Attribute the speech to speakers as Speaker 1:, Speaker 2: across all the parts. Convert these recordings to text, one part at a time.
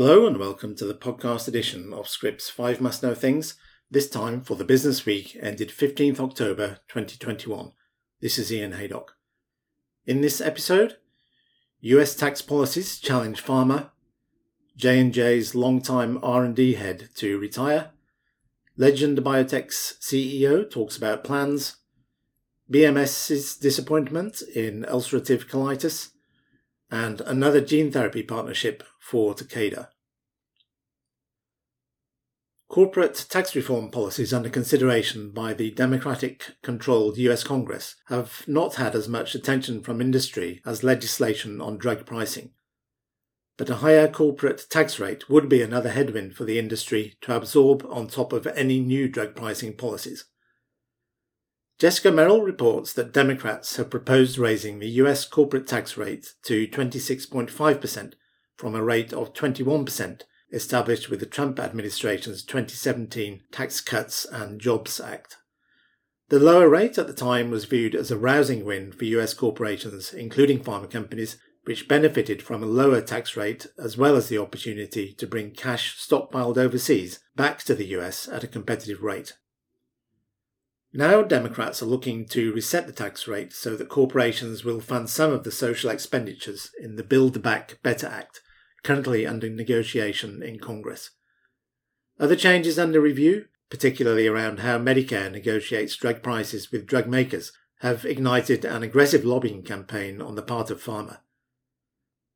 Speaker 1: Hello and welcome to the podcast edition of Scrip's 5 Must Know Things, this time for the business week ended 15th October 2021. This is Ian Haydock. In this episode, US tax policies challenge pharma, J&J's longtime R&D head to retire, Legend Biotech's CEO talks about plans, BMS's disappointment in ulcerative colitis, and another gene therapy partnership for Takeda. Corporate tax reform policies under consideration by the Democratic controlled US Congress have not had as much attention from industry as legislation on drug pricing. But a higher corporate tax rate would be another headwind for the industry to absorb on top of any new drug pricing policies. Jessica Merrill reports that Democrats have proposed raising the US corporate tax rate to 26.5% from a rate of 21% established with the Trump administration's 2017 Tax Cuts and Jobs Act. The lower rate at the time was viewed as a rousing win for US corporations, including pharma companies, which benefited from a lower tax rate as well as the opportunity to bring cash stockpiled overseas back to the US at a competitive rate. Now, Democrats are looking to reset the tax rate so that corporations will fund some of the social expenditures in the Build Back Better Act, currently under negotiation in Congress. Other changes under review, particularly around how Medicare negotiates drug prices with drug makers, have ignited an aggressive lobbying campaign on the part of pharma.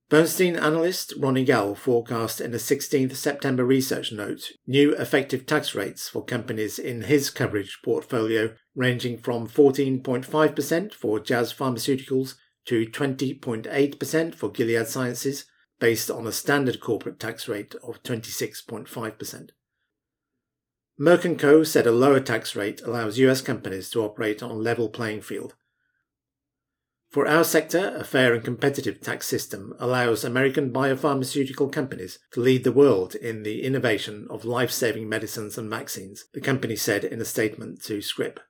Speaker 1: Bernstein analyst Ronny Gal forecast in a 16th September research note new effective tax rates for companies in his coverage portfolio ranging from 14.5% for Jazz Pharmaceuticals to 20.8% for Gilead Sciences, based on a standard corporate tax rate of 26.5%. Merck & Co said a lower tax rate allows US companies to operate on level playing field for our sector, a fair and competitive tax system allows American biopharmaceutical companies to lead the world in the innovation of life saving medicines and vaccines, the company said in a statement to Scrip.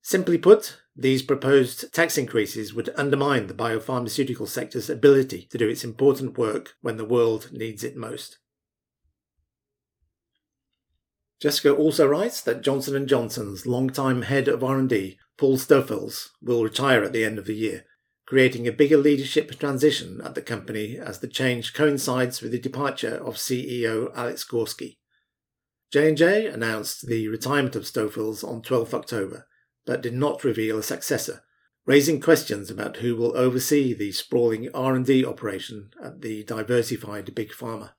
Speaker 1: Simply put, these proposed tax increases would undermine the biopharmaceutical sector's ability to do its important work when the world needs it most. Jessica also writes that Johnson & Johnson's longtime head of R&D Paul Stoffels will retire at the end of the year, creating a bigger leadership transition at the company as the change coincides with the departure of CEO Alex Gorsky. J&J announced the retirement of Stoffels on 12 October, but did not reveal a successor, raising questions about who will oversee the sprawling R&D operation at the diversified Big Pharma.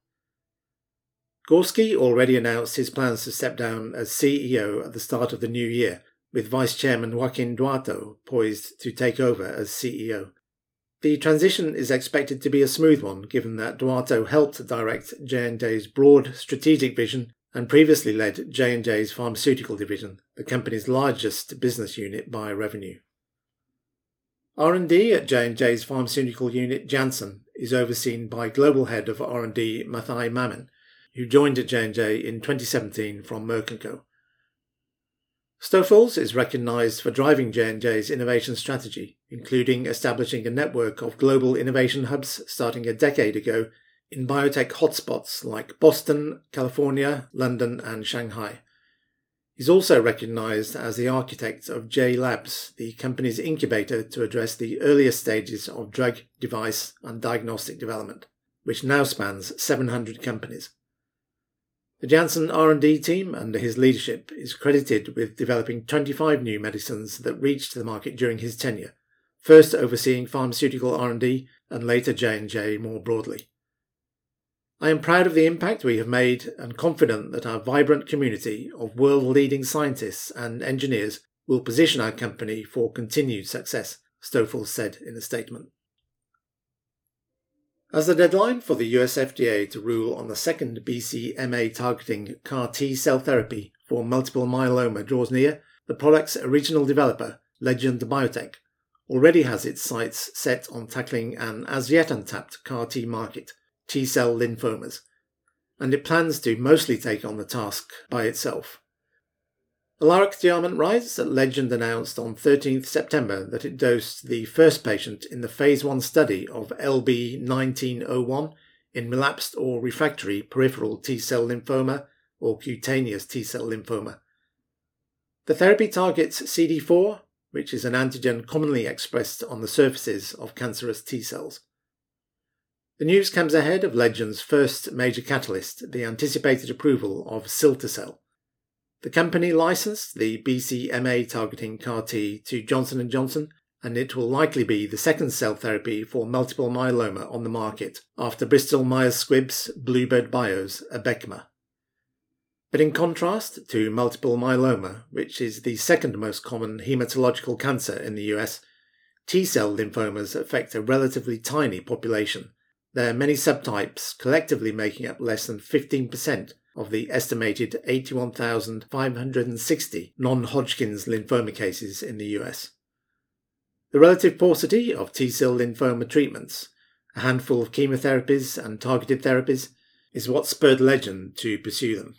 Speaker 1: Gorsky already announced his plans to step down as CEO at the start of the new year, with Vice Chairman Joaquin Duato poised to take over as CEO. The transition is expected to be a smooth one, given that Duato helped direct J&J's broad strategic vision and previously led J&J's pharmaceutical division, the company's largest business unit by revenue. R&D at J&J's pharmaceutical unit Janssen is overseen by global head of R&D Mathai Mammen, who joined at J&J in 2017 from Merck & Co. Stoffels is recognized for driving J&J's innovation strategy, including establishing a network of global innovation hubs starting a decade ago in biotech hotspots like Boston, California, London, and Shanghai. He's also recognized as the architect of J Labs, the company's incubator to address the earlier stages of drug, device, and diagnostic development, which now spans 700 companies. The Janssen R&D team, under his leadership, is credited with developing 25 new medicines that reached the market during his tenure, first overseeing pharmaceutical R&D and later J&J more broadly. I am proud of the impact we have made and confident that our vibrant community of world-leading scientists and engineers will position our company for continued success, Stoffels said in a statement. As the deadline for the US FDA to rule on the second BCMA targeting CAR T cell therapy for multiple myeloma draws near, the product's original developer, Legend Biotech, already has its sights set on tackling an as yet untapped CAR T market, T cell lymphomas, and it plans to mostly take on the task by itself. Alaric DeArment writes that Legend announced on 13th September that it dosed the first patient in the phase 1 study of LB1901 in relapsed or refractory peripheral T cell lymphoma or cutaneous T cell lymphoma. The therapy targets CD4, which is an antigen commonly expressed on the surfaces of cancerous T cells. The news comes ahead of Legend's first major catalyst, the anticipated approval of Cilta-cel. The company licensed the BCMA targeting CAR T to Johnson & Johnson, and it will likely be the second cell therapy for multiple myeloma on the market after Bristol Myers Squibb's Bluebird Bio's Abecma. But in contrast to multiple myeloma, which is the second most common hematological cancer in the US, T cell lymphomas affect a relatively tiny population there are many subtypes, collectively making up less than 15% of the estimated 81,560 non Hodgkin's lymphoma cases in the US. The relative paucity of T cell lymphoma treatments, a handful of chemotherapies and targeted therapies, is what spurred Legend to pursue them.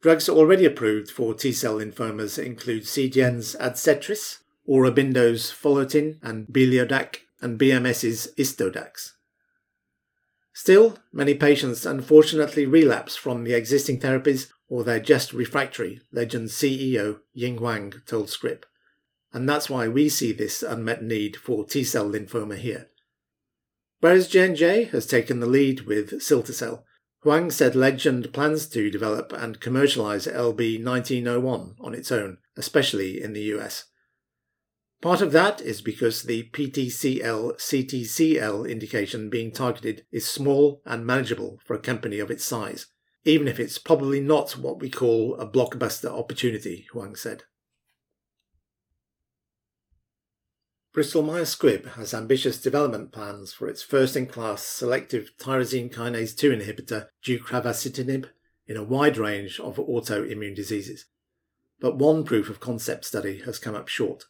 Speaker 1: Drugs already approved for T cell lymphomas include Seagen's Adcetris, Aurobindo's Folotyn and Beleodaq, and BMS's Istodax. Still, many patients unfortunately relapse from the existing therapies or they're just refractory, Legend CEO Ying Huang told Scrip. And that's why we see this unmet need for T-cell lymphoma here. Whereas J&J has taken the lead with Cilta-cel, Huang said Legend plans to develop and commercialize LB1901 on its own, especially in the US. Part of that is because the PTCL CTCL indication being targeted is small and manageable for a company of its size, even if it's probably not what we call a blockbuster opportunity, Huang said. Bristol Myers Squibb has ambitious development plans for its first in class selective tyrosine kinase 2 inhibitor, deucravacitinib, in a wide range of autoimmune diseases. But one proof of concept study has come up short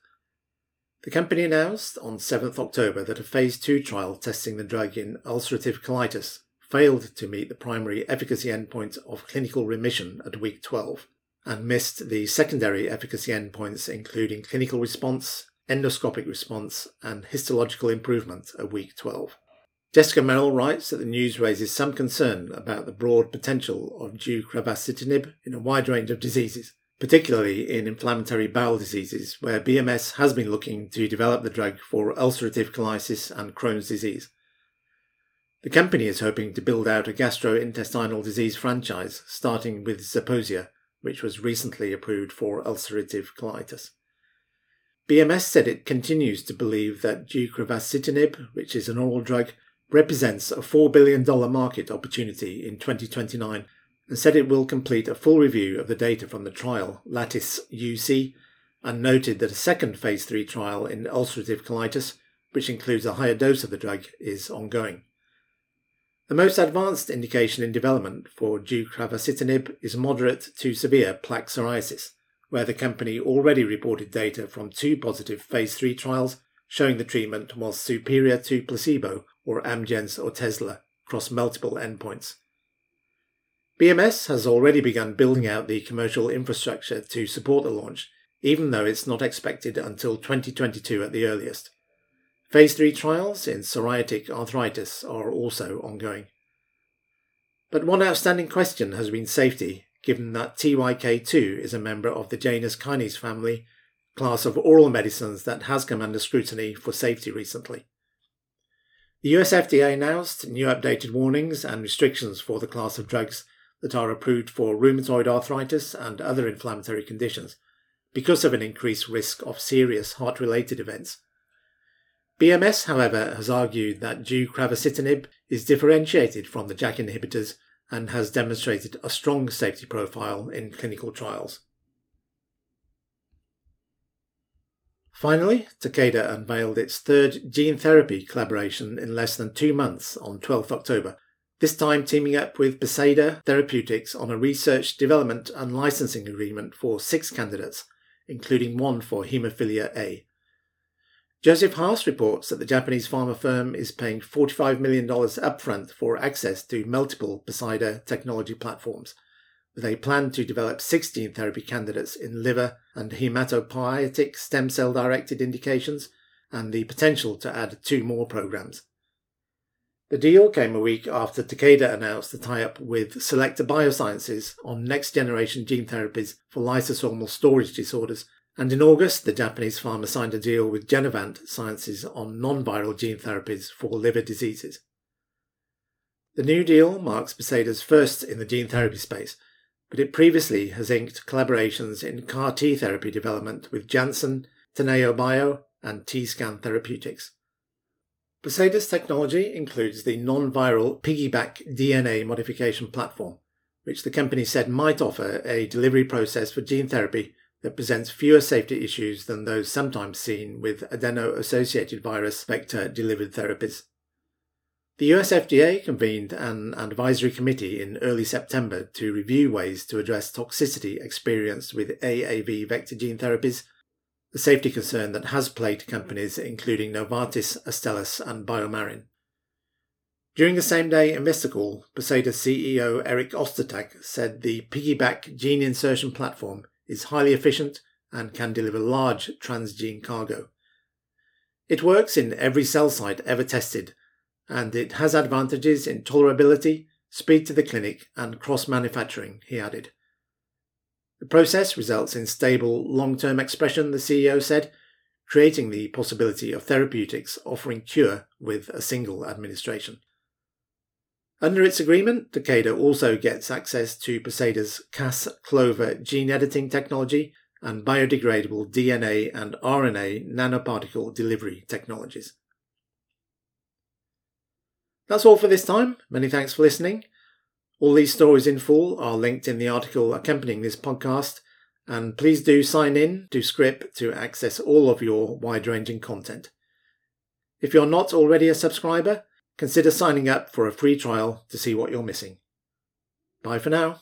Speaker 1: the company announced on 7th October that a phase 2 trial testing the drug in ulcerative colitis failed to meet the primary efficacy endpoint of clinical remission at week 12 and missed the secondary efficacy endpoints including clinical response, endoscopic response, and histological improvement at week 12. Jessica Merrill writes that the news raises some concern about the broad potential of deucravacitinib in a wide range of diseases, particularly in inflammatory bowel diseases, where BMS has been looking to develop the drug for ulcerative colitis and Crohn's disease. The company is hoping to build out a gastrointestinal disease franchise, starting with Zeposia, which was recently approved for ulcerative colitis. BMS said it continues to believe that deucravacitinib, which is an oral drug, represents a $4 billion market opportunity in 2029 and said it will complete a full review of the data from the trial, Lattice UC, and noted that a second phase 3 trial in ulcerative colitis, which includes a higher dose of the drug, is ongoing. The most advanced indication in development for deucravacitinib is moderate to severe plaque psoriasis, where the company already reported data from two positive phase 3 trials showing the treatment was superior to placebo or Amgen's Otezla across multiple endpoints. BMS has already begun building out the commercial infrastructure to support the launch, even though it's not expected until 2022 at the earliest. Phase 3 trials in psoriatic arthritis are also ongoing. But one outstanding question has been safety, given that TYK2 is a member of the Janus kinase family, class of oral medicines that has come under scrutiny for safety recently. The US FDA announced new updated warnings and restrictions for the class of drugs that are approved for rheumatoid arthritis and other inflammatory conditions because of an increased risk of serious heart related events. BMS, however, has argued that deucravacitinib is differentiated from the JAK inhibitors and has demonstrated a strong safety profile in clinical trials. Finally, Takeda unveiled its third gene therapy collaboration in less than two months on 12th October this time teaming up with Poseida Therapeutics on a research, development, and licensing agreement for six candidates, including one for haemophilia A. Joseph Haas reports that the Japanese pharma firm is paying $45 million upfront for access to multiple Poseida technology platforms, with a plan to develop 16 therapy candidates in liver and hematopoietic stem cell directed indications, and the potential to add two more programs. The deal came a week after Takeda announced a tie up with Selecta Biosciences on next generation gene therapies for lysosomal storage disorders, and in August, the Japanese pharma signed a deal with Genevant Sciences on non viral gene therapies for liver diseases. The new deal marks Poseida's first in the gene therapy space, but it previously has inked collaborations in CAR T therapy development with Janssen, Teneo Bio, and T-Scan Therapeutics. Poseida's technology includes the non-viral piggyBac DNA modification platform, which the company said might offer a delivery process for gene therapy that presents fewer safety issues than those sometimes seen with adeno-associated virus vector delivered therapies. The US FDA convened an advisory committee in early September to review ways to address toxicity experienced with AAV vector gene therapies, a safety concern that has plagued companies including Novartis, Astellas, and BioMarin. During the same day in Mystical, Poseida CEO Eric Ostertag said the piggyBac gene insertion platform is highly efficient and can deliver large transgene cargo. It works in every cell site ever tested and it has advantages in tolerability, speed to the clinic, and cross manufacturing, he added. The process results in stable long term expression, the CEO said, creating the possibility of therapeutics offering cure with a single administration. Under its agreement, Takeda also gets access to Poseida's Cas Clover gene editing technology and biodegradable DNA and RNA nanoparticle delivery technologies. That's all for this time. Many thanks for listening. All these stories in full are linked in the article accompanying this podcast, and please do sign in to Scrip to access all of your wide ranging content. If you're not already a subscriber, consider signing up for a free trial to see what you're missing. Bye for now.